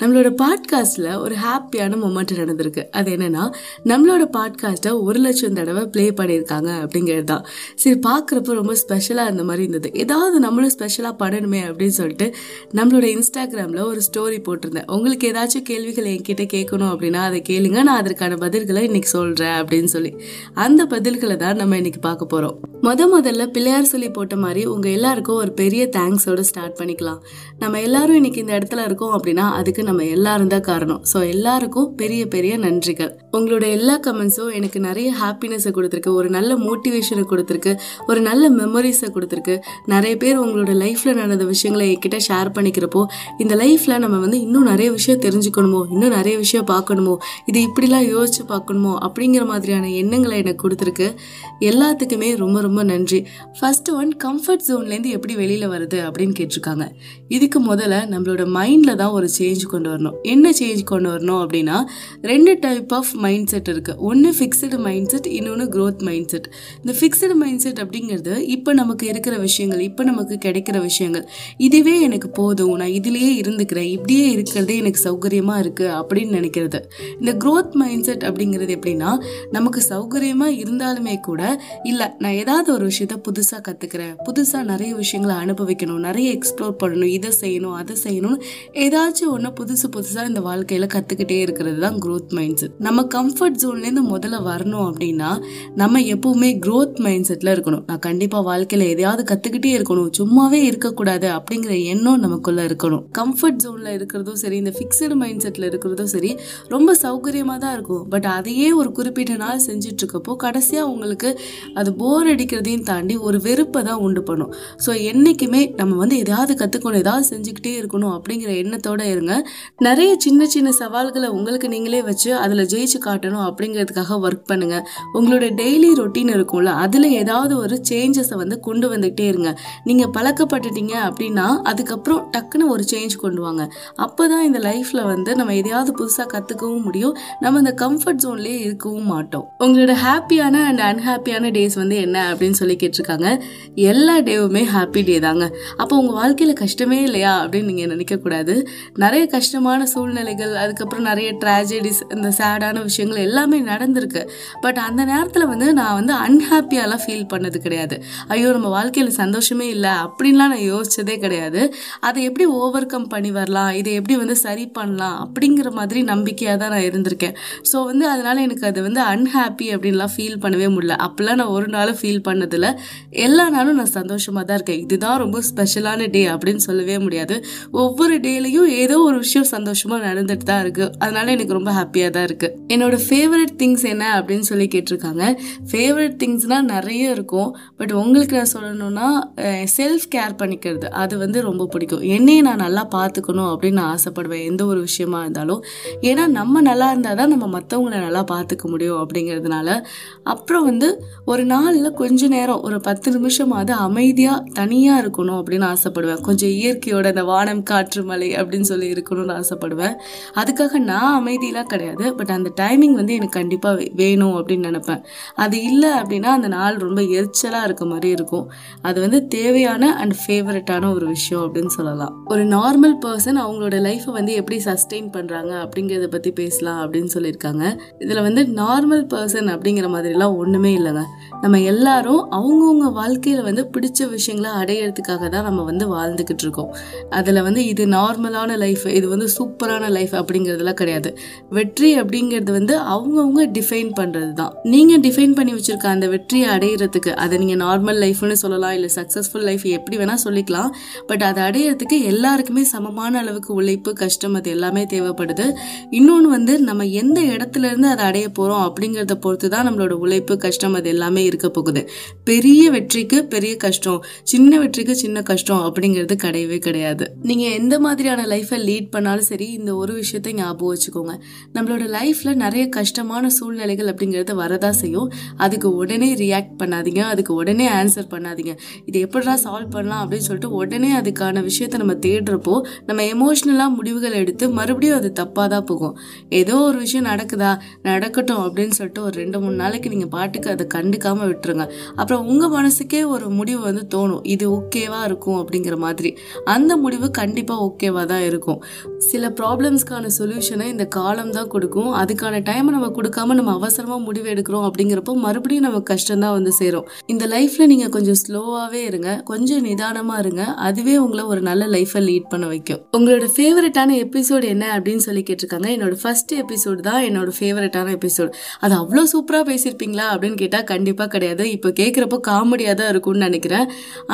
நம்மளோட பாட்காஸ்ட்டில் ஒரு ஹாப்பியான மொமெண்ட் நடந்திருக்கு. அது என்னன்னா நம்மளோட பாட்காஸ்ட்டை ஒரு லட்சம் தடவை ப்ளே பண்ணியிருக்காங்க அப்படிங்கிறது தான் சரி பார்க்குறப்ப ரொம்ப ஸ்பெஷலாக இருந்த மாதிரி இருந்தது. ஏதாவது நம்மளும் ஸ்பெஷலாக பண்ணணுமே அப்படின்னு சொல்லிட்டு நம்மளோட இன்ஸ்டாகிராமில் ஒரு ஸ்டோரி போட்டிருந்தேன். உங்களுக்கு ஏதாச்சும் கேள்விகள் என்கிட்ட கேட்கணும் அப்படின்னா அதை கேளுங்க. நான் அதற்கான பதில்களை இன்னைக்கு சொல்கிறேன் அப்படின்னு சொல்லி. அந்த பதில்களை தான் நம்ம இன்னைக்கு பார்க்க போகிறோம் முத முதல்ல பிள்ளையார் சொல்லி போட்ட மாதிரி உங்கள் எல்லாருக்கும் ஒரு பெரிய தேங்க்ஸோடு ஸ்டார்ட் பண்ணிக்கலாம். நம்ம எல்லாரும் இன்னைக்கு இந்த இடத்துல இருக்கோம் அப்படின்னா அதுக்கு நம்ம எல்லாரும் தான் காரணம். ஸோ எல்லாருக்கும் பெரிய பெரிய நன்றிகள். உங்களோட எல்லா கமெண்ட்ஸும் எனக்கு நிறைய ஹாப்பினஸை கொடுத்துருக்கு. ஒரு நல்ல மோட்டிவேஷனை கொடுத்துருக்கு. ஒரு நல்ல மெமரிஸை கொடுத்துருக்கு. நிறைய பேர் உங்களோட லைஃப்பில் நடந்த விஷயங்களை என்கிட்ட ஷேர் பண்ணிக்கிறப்போ இந்த லைஃப்பில் நம்ம வந்து இன்னும் நிறைய விஷயம் தெரிஞ்சுக்கணுமோ இன்னும் நிறைய விஷயம் பார்க்கணுமோ இது இப்படிலாம் யோசிச்சு பார்க்கணுமோ அப்படிங்கிற மாதிரியான எண்ணங்களை எனக்கு கொடுத்துருக்கு. எல்லாத்துக்குமே ரொம்ப ரொம்ப நன்றி. ஃபர்ஸ்ட் ஒன் கம்ஃபர்ட் ஜோன்லேருந்து எப்படி வெளியில் வருது அப்படின்னு கேட்டிருக்காங்க. இதுக்கு முதல்ல நம்மளோட மைண்டில் தான் ஒரு சேஞ்ச் கொண்டு கொண்டு வரணும். என்ன சேஞ்ச் கொண்டு வரணும் அப்படின்னா ரெண்டு டைப் ஆஃப் மைண்ட் செட் இருக்குது ஒன்று ஃபிக்ஸ்டு மைண்ட் செட் இன்னொன்று க்ரோத் மைண்ட் செட் இந்த ஃபிக்ஸ்டு மைண்ட் செட் அப்படிங்கிறது இப்போ நமக்கு இருக்கிற விஷயங்கள் இப்போ நமக்கு கிடைக்கிற விஷயங்கள். இதுவே எனக்கு போதும். நான் இதுலேயே இருந்துக்கிறேன். இப்படியே இருக்கிறதே எனக்கு சௌகரியமாக இருக்குது அப்படின்னு நினைக்கிறது. இந்த க்ரோத் மைண்ட் செட் அப்படிங்கிறது எப்படின்னா நமக்கு சௌகரியமாக இருந்தாலுமே கூட இல்லை நான் ஏதாவது ஒரு விஷயத்த புதுசாக கற்றுக்கிறேன் புதுசாக நிறைய விஷயங்களை அனுபவிக்கணும். நிறைய எக்ஸ்ப்ளோர் பண்ணணும். இதை செய்யணும் அதை செய்யணும்னு ஏதாச்சும் ஒன்று புதுசு புதுசாக இந்த வாழ்க்கையில் கற்றுக்கிட்டே இருக்கிறது தான் க்ரோத் மைண்ட் செட் நம்ம கம்ஃபர்ட் ஜோன்லேருந்து முதல்ல வரணும் அப்படின்னா நம்ம எப்பவுமே க்ரோத் மைண்ட் செட்டில் இருக்கணும். நான் கண்டிப்பாக வாழ்க்கையில் எதையாவது கற்றுக்கிட்டே இருக்கணும். சும்மாவே இருக்கக்கூடாது அப்படிங்கிற எண்ணம் நமக்குள்ள இருக்கணும். கம்ஃபர்ட் ஜோனில் இருக்கிறதும் சரி இந்த ஃபிக்ஸடு மைண்ட் செட்டில் இருக்கிறதும் சரி ரொம்ப சௌகரியமாக தான் இருக்கும். பட் அதையே ஒரு குறிப்பிட்ட நாள் செஞ்சுட்டு இருக்கப்போ கடைசியாக உங்களுக்கு அது போர் அடிக்கிறதையும் தாண்டி ஒரு வெறுப்பை தான் உண்டு பண்ணும். ஸோ என்றைக்குமே நம்ம வந்து எதாவது கற்றுக்கணும் ஏதாவது செஞ்சுக்கிட்டே இருக்கணும் அப்படிங்கிற எண்ணத்தோட இருங்க. நிறைய சின்ன சின்ன சவால்களை உங்களுக்கு நீங்களே வச்சு அதில் ஜெயிச்சு காட்டணும் அப்படிங்கிறதுக்காக ஒர்க் பண்ணுங்க. உங்களோட டெய்லி ரொட்டீன் இருக்கும்ல அதில் ஏதாவது ஒரு சேஞ்சஸை வந்து கொண்டு வந்துக்கிட்டே இருங்க. நீங்கள் பழக்கப்பட்டுட்டீங்க அப்படின்னா அதுக்கப்புறம் டக்குன்னு ஒரு சேஞ்ச் கொண்டு வாங்க. அப்போ தான் இந்த லைஃப்பில் வந்து நம்ம எதையாவது புதுசாக கற்றுக்கவும் முடியும். நம்ம இந்த கம்ஃபர்ட் ஜோன்லேயே இருக்கவும் மாட்டோம். உங்களோட ஹாப்பியான அண்ட் அன்ஹாப்பியான டேஸ் வந்து என்ன அப்படின்னு சொல்லி கேட்டிருக்காங்க. எல்லா டேவுமே ஹாப்பி டே தாங்க. அப்போ உங்கள் வாழ்க்கையில் கஷ்டமே இல்லையா அப்படின்னு நீங்கள் நினைக்கக்கூடாது. நிறைய கஷ்டமான சூழ்நிலைகள் அதுக்கப்புறம் நிறைய ட்ராஜடிஸ் இந்த சேடான விஷயங்கள் எல்லாமே நடந்திருக்கு. பட் அந்த நேரத்தில் வந்து நான் வந்து அன்ஹாப்பியாலாம் ஃபீல் பண்ணது கிடையாது. ஐயோ நம்ம வாழ்க்கையில் சந்தோஷமே இல்லை அப்படின்லாம் நான் யோசிச்சதே கிடையாது. அதை எப்படி ஓவர் கம் பண்ணி வரலாம்? இதை எப்படி வந்து சரி பண்ணலாம்? அப்படிங்கிற மாதிரி நம்பிக்கையாக தான் நான் இருந்திருக்கேன். ஸோ வந்து அதனால் எனக்கு அது வந்து அன்ஹாப்பி அப்படின்லாம் ஃபீல் பண்ணவே முடியல. அப்போல்லாம் நான் ஒரு நாளும் ஃபீல் பண்ணதில்லை. எல்லா நாளும் நான் சந்தோஷமாக தான் இருக்கேன். இதுதான் ரொம்ப ஸ்பெஷலான டே அப்படின்னு சொல்லவே முடியாது. ஒவ்வொரு டேலையும் ஏதோ ஒரு விஷயம் சந்தோஷமாக நடந்துட்டு தான் இருக்குது அதனால எனக்கு ரொம்ப ஹாப்பியாக தான் இருக்குது என்னோட ஃபேவரட் திங்ஸ் என்ன அப்படின்னு சொல்லி கேட்டிருக்காங்க. ஃபேவரட் திங்ஸ்னால் நிறைய இருக்கும். பட் உங்களுக்கு நான் சொல்லணும்னா செல்ஃப் கேர் பண்ணிக்கிறது. அது வந்து ரொம்ப பிடிக்கும். என்னையை நான் நல்லா பார்த்துக்கணும் அப்படின்னு நான் ஆசைப்படுவேன். எந்த ஒரு விஷயமா இருந்தாலும். ஏன்னா நம்ம நல்லா இருந்தால் தான் நம்ம மற்றவங்கள நல்லா பார்த்துக்க முடியும் அப்படிங்கிறதுனால. அப்புறம் வந்து ஒரு நாளில் கொஞ்ச நேரம் ஒரு பத்து நிமிஷமாவது அமைதியாக தனியாக இருக்கணும் அப்படின்னு ஆசைப்படுவேன். கொஞ்சம் இயற்கையோட அந்த வானம் காற்று மலை அப்படின்னு சொல்லி இருக்கணும். இருக்கணும்னு ஆசைப்படுவேன். அதுக்காக நான் அமைதியெலாம் கிடையாது. பட் அந்த டைமிங் வந்து எனக்கு கண்டிப்பாக வேணும் அப்படின்னு நினப்பேன். அது இல்லை அப்படின்னா அந்த நாள் ரொம்ப எரிச்சலாக இருக்க மாதிரி இருக்கும். அது வந்து தேவையான அண்ட் ஃபேவரட்டான ஒரு விஷயம் அப்படின்னு சொல்லலாம். ஒரு நார்மல் பர்சன் அவங்களோட லைஃப்பை வந்து எப்படி சஸ்டெயின் பண்ணுறாங்க அப்படிங்கிறத பற்றி பேசலாம் அப்படின்னு சொல்லியிருக்காங்க. இதில் வந்து நார்மல் பர்சன் அப்படிங்கிற மாதிரிலாம் ஒன்றுமே இல்லைங்க. நம்ம எல்லாரும் அவங்கவுங்க வாழ்க்கையில் வந்து பிடிச்ச விஷயங்களை அடையிறதுக்காக தான் நம்ம வந்து வாழ்ந்துக்கிட்டு இருக்கோம். அதில் வந்து இது நார்மலான லைஃப் இது இது வந்து சூப்பரான லைஃப் அப்படிங்கிறதுலாம் கிடையாது. வெற்றி அப்படிங்கிறது வந்து அவங்கவுங்க டிஃபைன் பண்ணுறது தான் நீங்கள் டிஃபைன் பண்ணி வச்சுருக்க அந்த வெற்றியை அடையிறதுக்கு அதை நீங்கள் நார்மல் லைஃப்னு சொல்லலாம் இல்லை சக்ஸஸ்ஃபுல் லைஃப் எப்படி வேணால் சொல்லிக்கலாம். பட் அதை அடையிறதுக்கு எல்லாருக்குமே சமமான அளவுக்கு உழைப்பு கஷ்டம் அது எல்லாமே தேவைப்படுது. இன்னொன்று வந்து நம்ம எந்த இடத்துல இருந்து அதை அடைய போகிறோம் அப்படிங்கிறத பொறுத்து தான் நம்மளோட உழைப்பு கஷ்டம் அது எல்லாமே இருக்க போகுது. பெரிய வெற்றிக்கு பெரிய கஷ்டம் சின்ன வெற்றிக்கு சின்ன கஷ்டம் அப்படிங்கிறது கிடையவே கிடையாது. நீங்கள் எந்த மாதிரியான லைஃப்பை லீட் பண்ணாலும் சரி இந்த ஒரு விஷயத்தை ஞாபகம் வச்சுக்கோங்க. நம்மளோட லைஃப்பில் நிறைய கஷ்டமான சூழ்நிலைகள் அப்படிங்கிறது வரதா செய்யும். அதுக்கு உடனே ரியாக்ட் பண்ணாதீங்க அதுக்கு உடனே ஆன்சர் பண்ணாதீங்க. இது எப்படிடா சால்வ் பண்ணலாம் அப்படின்னு சொல்லிட்டு உடனே அதுக்கான விஷயத்த நம்ம தேடுறப்போ நம்ம எமோஷ்னலாக முடிவுகள் எடுத்து மறுபடியும் அது தப்பாக தான் போகும். ஏதோ ஒரு விஷயம் நடக்குதா? நடக்கட்டும் அப்படின்னு சொல்லிட்டு ஒரு ரெண்டு மூணு நாளைக்கு நீங்கள் பாட்டுக்கு அதை கண்டுக்காமல் விட்டுருங்க. அப்புறம் உங்கள் மனசுக்கே ஒரு முடிவு வந்து தோணும். இது ஓகேவா இருக்கும் அப்படிங்கிற மாதிரி. அந்த முடிவு கண்டிப்பாக ஓகேவாக தான் இருக்கும். சில ப்ராப்ளம்ஸ்க்கான சொல்யூஷனை இந்த காலம் தான் கொடுக்கும். அதுக்கான டைமை நம்ம கொடுக்காம நம்ம அவசரமாக முடிவு எடுக்கிறோம் அப்படிங்கிறப்போ மறுபடியும் நம்ம கஷ்டம் தான் வந்து சேரும். இந்த லைஃப்பில் நீங்கள் கொஞ்சம் ஸ்லோவாகவே இருங்க. கொஞ்சம் நிதானமாக இருங்க. அதுவே உங்களை ஒரு நல்ல லைஃப்பை லீட் பண்ண வைக்கும். உங்களோட ஃபேவரட்டான எபிசோடு என்ன அப்படின்னு சொல்லி கேட்டிருக்காங்க. என்னோட ஃபர்ஸ்ட் எபிசோடு தான் என்னோட ஃபேவரட்டான எபிசோடு அது அவ்வளோ சூப்பராக பேசியிருப்பீங்களா அப்படின்னு கேட்டால் கண்டிப்பாக கிடையாது. இப்போ கேட்குறப்போ காமெடியாக தான் இருக்கும்னு நினைக்கிறேன்.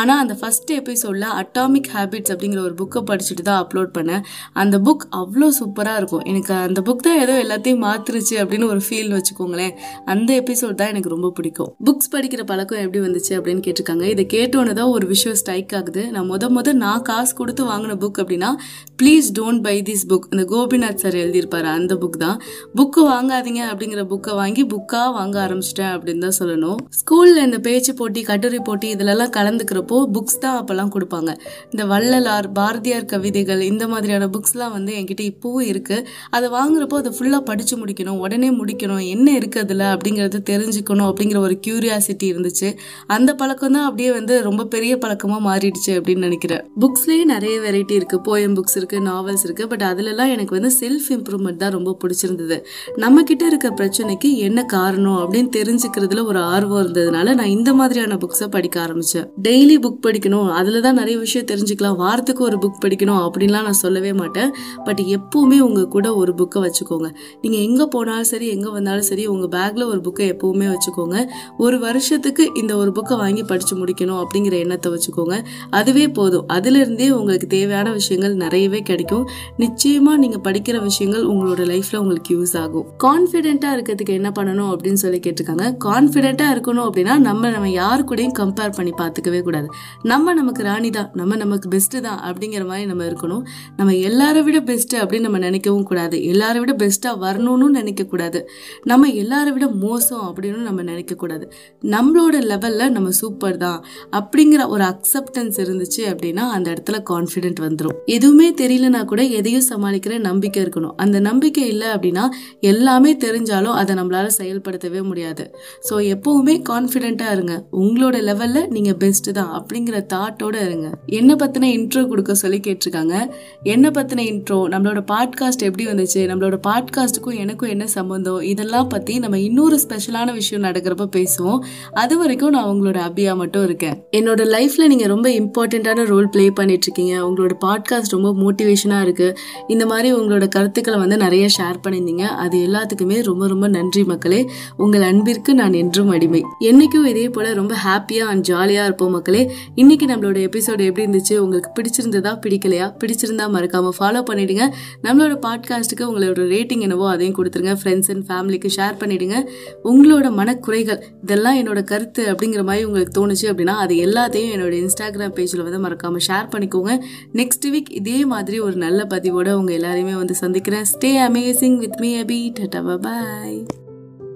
ஆனால் அந்த ஃபர்ஸ்ட் எபிசோடில் அட்டாமிக் ஹேபிட்ஸ் அப்படிங்கிற ஒரு புக்கை படிச்சுட்டு தான் அப்லோட் பண்ணேன். அந்த புக் அவ்வளோ சூப்பராக இருக்கும். எனக்கு அந்த புக் தான் ஏதோ எல்லாத்தையும் மாத்துருச்சு அப்படின்னு ஒரு ஃபீல் வச்சுக்கோங்களேன். அந்த எபிசோட் தான் எனக்கு ரொம்ப பிடிக்கும். புக்ஸ் படிக்கிற பழக்கம் எப்படி வந்துச்சு அப்படின்னு கேட்டிருக்காங்க. இதை கேட்டோன்னு தான் ஒரு விஷயம் ஸ்ட்ரைக் ஆகுது. நான் முத முத நான் காசு கொடுத்து வாங்கின புக் அப்படின்னா please don't buy this book இந்த கோபிநாத் சார் எழுதியிருப்பார் அந்த புக் தான். புக்கு வாங்காதீங்க அப்படிங்கிற புக்கை வாங்கி புக்காக வாங்க ஆரம்பிச்சிட்டேன் அப்படின்னு தான் சொல்லணும். ஸ்கூலில் இந்த பேச்சு போட்டி கட்டுரை போட்டி இதிலெல்லாம் கலந்துக்கிறப்போ புக்ஸ் தான் அப்போல்லாம் கொடுப்பாங்க. இந்த வள்ளலார் பாரதியார் கவிதைகள் இந்த மாதிரியான புக்ஸ் புக்ஸ்லாம் வந்து என்கிட்ட இப்போவும் இருக்குது அதை வாங்குறப்போ அதை ஃபுல்லாக படித்து முடிக்கணும். உடனே முடிக்கணும். என்ன இருக்குது அதில் அப்படிங்கிறத தெரிஞ்சுக்கணும் அப்படிங்கிற ஒரு க்யூரியாசிட்டி இருந்துச்சு. அந்த பழக்கம் தான் அப்படியே வந்து ரொம்ப பெரிய பழக்கமாக மாறிடுச்சு அப்படின்னு நினைக்கிறேன். புக்ஸ்லேயே நிறைய வெரைட்டி இருக்குது போயம் புக்ஸ் இருக்குது நாவல்ஸ் இருக்குது பட் அதிலலாம் எனக்கு வந்து செல்ஃப் இம்ப்ரூவ்மெண்ட் தான் ரொம்ப பிடிச்சிருந்தது. நம்மக்கிட்ட இருக்க பிரச்சனைக்கு என்ன காரணம் அப்படின்னு தெரிஞ்சுக்கிறதுல ஒரு ஆர்வம் இருந்ததுனால நான் இந்த மாதிரியான புக்ஸை படிக்க ஆரம்பித்தேன் டெய்லி புக் படிக்கணும். அதில் தான் நிறைய விஷயம் தெரிஞ்சுக்கலாம். வாரத்துக்கு ஒரு புக் படிக்கணும் அப்படின்லாம் நான் சொல்லவே மாட்டேன். பட் எப்பவுமே உங்கள் கூட ஒரு புக்கை வச்சுக்கோங்க. நீங்கள் எங்கே போனாலும் சரி எங்கே வந்தாலும் சரி உங்கள் பேக்கில் ஒரு புக்கை எப்பவுமே வச்சுக்கோங்க. ஒரு வருஷத்துக்கு இந்த ஒரு புக்கை வாங்கி படித்து முடிக்கணும் அப்படிங்கிற எண்ணத்தை வச்சுக்கோங்க. அதுவே போதும். அதுலேருந்தே உங்களுக்கு தேவையான விஷயங்கள் நிறையவே கிடைக்கும். நிச்சயமாக நீங்கள் படிக்கிற விஷயங்கள் உங்களோட லைஃப்பில் உங்களுக்கு யூஸ் ஆகும். கான்ஃபிடென்ட்டாக இருக்கிறதுக்கு என்ன பண்ணணும் அப்படின்னு சொல்லி கேட்டிருக்காங்க. கான்ஃபிடென்ட்டாக இருக்கணும் அப்படின்னா நம்ம நம்ம யார் கூடயும் கம்பேர் பண்ணி பார்த்துக்கவே கூடாது. நம்ம நமக்கு ராணி தான். நம்ம நமக்கு பெஸ்ட்டு தான் அப்படிங்கிற மாதிரி நம்ம இருக்கணும். நம்ம எல்லாரை விட பெஸ்ட்டு அப்படின்னு நம்ம நினைக்கவும் கூடாது. எல்லாரை விட பெஸ்ட்டாக வரணும்னு நினைக்கக்கூடாது நம்ம எல்லாரை விட மோசம் அப்படின்னு நம்ம நினைக்கக்கூடாது நம்மளோட லெவலில் நம்ம சூப்பர் தான். அப்படிங்கிற ஒரு அக்செப்டன்ஸ் இருந்துச்சு அப்படின்னா அந்த இடத்துல கான்ஃபிடென்ட் வந்துடும் எதுவுமே தெரியலனா கூட எதையும் சமாளிக்கிற நம்பிக்கை இருக்கணும். அந்த நம்பிக்கை இல்லை அப்படின்னா எல்லாமே தெரிஞ்சாலும் அதை நம்மளால செயல்படுத்தவே முடியாது. ஸோ எப்பவுமே கான்ஃபிடென்ட்டாக இருங்க. உங்களோட லெவலில் நீங்கள் பெஸ்ட்டு தான் அப்படிங்கிற தாட்டோட இருங்க. என்னை பற்றின இன்ட்ரோ கொடுக்க சொல்லி கேட்டிருக்காங்க. என்னை பற்றின இன்ட்ரோ நம்மளோட பாட்காஸ்ட் எப்படி வந்துச்சு நம்மளோட பாட்காஸ்ட்டுக்கும் எனக்கும் என்ன சம்மந்தம் இதெல்லாம் பற்றி நம்ம இன்னொரு ஸ்பெஷலான விஷயம் நடக்கிறப்ப பேசுவோம். அது வரைக்கும் நான் உங்களோட அபியா மட்டும் இருக்கேன். என்னோட லைஃப்பில் நீங்கள் ரொம்ப இம்பார்ட்டண்ட்டான ரோல் ப்ளே பண்ணிட்டு இருக்கீங்க உங்களோட பாட்காஸ்ட் ரொம்ப மோட்டிவேஷனாக இருக்குது இந்த மாதிரி உங்களோட கருத்துக்களை வந்து நிறைய ஷேர் பண்ணியிருந்தீங்க. அது எல்லாத்துக்குமே ரொம்ப ரொம்ப நன்றி மக்களே. உங்கள் அன்பிற்கு நான் என்றும் அடிமை. என்றைக்கும் இதே போல் ரொம்ப ஹாப்பியாக அண்ட் ஜாலியாக இருப்போம் மக்களே. இன்னைக்கு நம்மளோட எபிசோடு எப்படி இருந்துச்சு? உங்களுக்கு பிடிச்சிருந்ததா பிடிக்கலையா? பிடிச்சிருந்தா மறக்காமல் ஃபாலோ பண்ணிவிடுங்க நம்மளோட பாட்காஸ்ட்டுக்கு உங்களோட ரேட்டிங் என்னவோ அதையும் கொடுத்துருங்க. ஃப்ரெண்ட்ஸ் அண்ட் ஃபேமிலிக்கு ஷேர் பண்ணிவிடுங்க உங்களோட மனக்குறைகள் இதெல்லாம் என்னோட கருத்து அப்படிங்கிற மாதிரி உங்களுக்கு தோணுச்சு அப்படின்னா அது எல்லாத்தையும் என்னோட இன்ஸ்டாகிராம் பேஜில் வந்து மறக்காமல் ஷேர் பண்ணிக்கோங்க. நெக்ஸ்ட் வீக் இதே மாதிரி ஒரு நல்ல பதிவோடு உங்கள் எல்லாரையுமே வந்து சந்திக்கிறேன். Stay amazing with me Abhi tata bye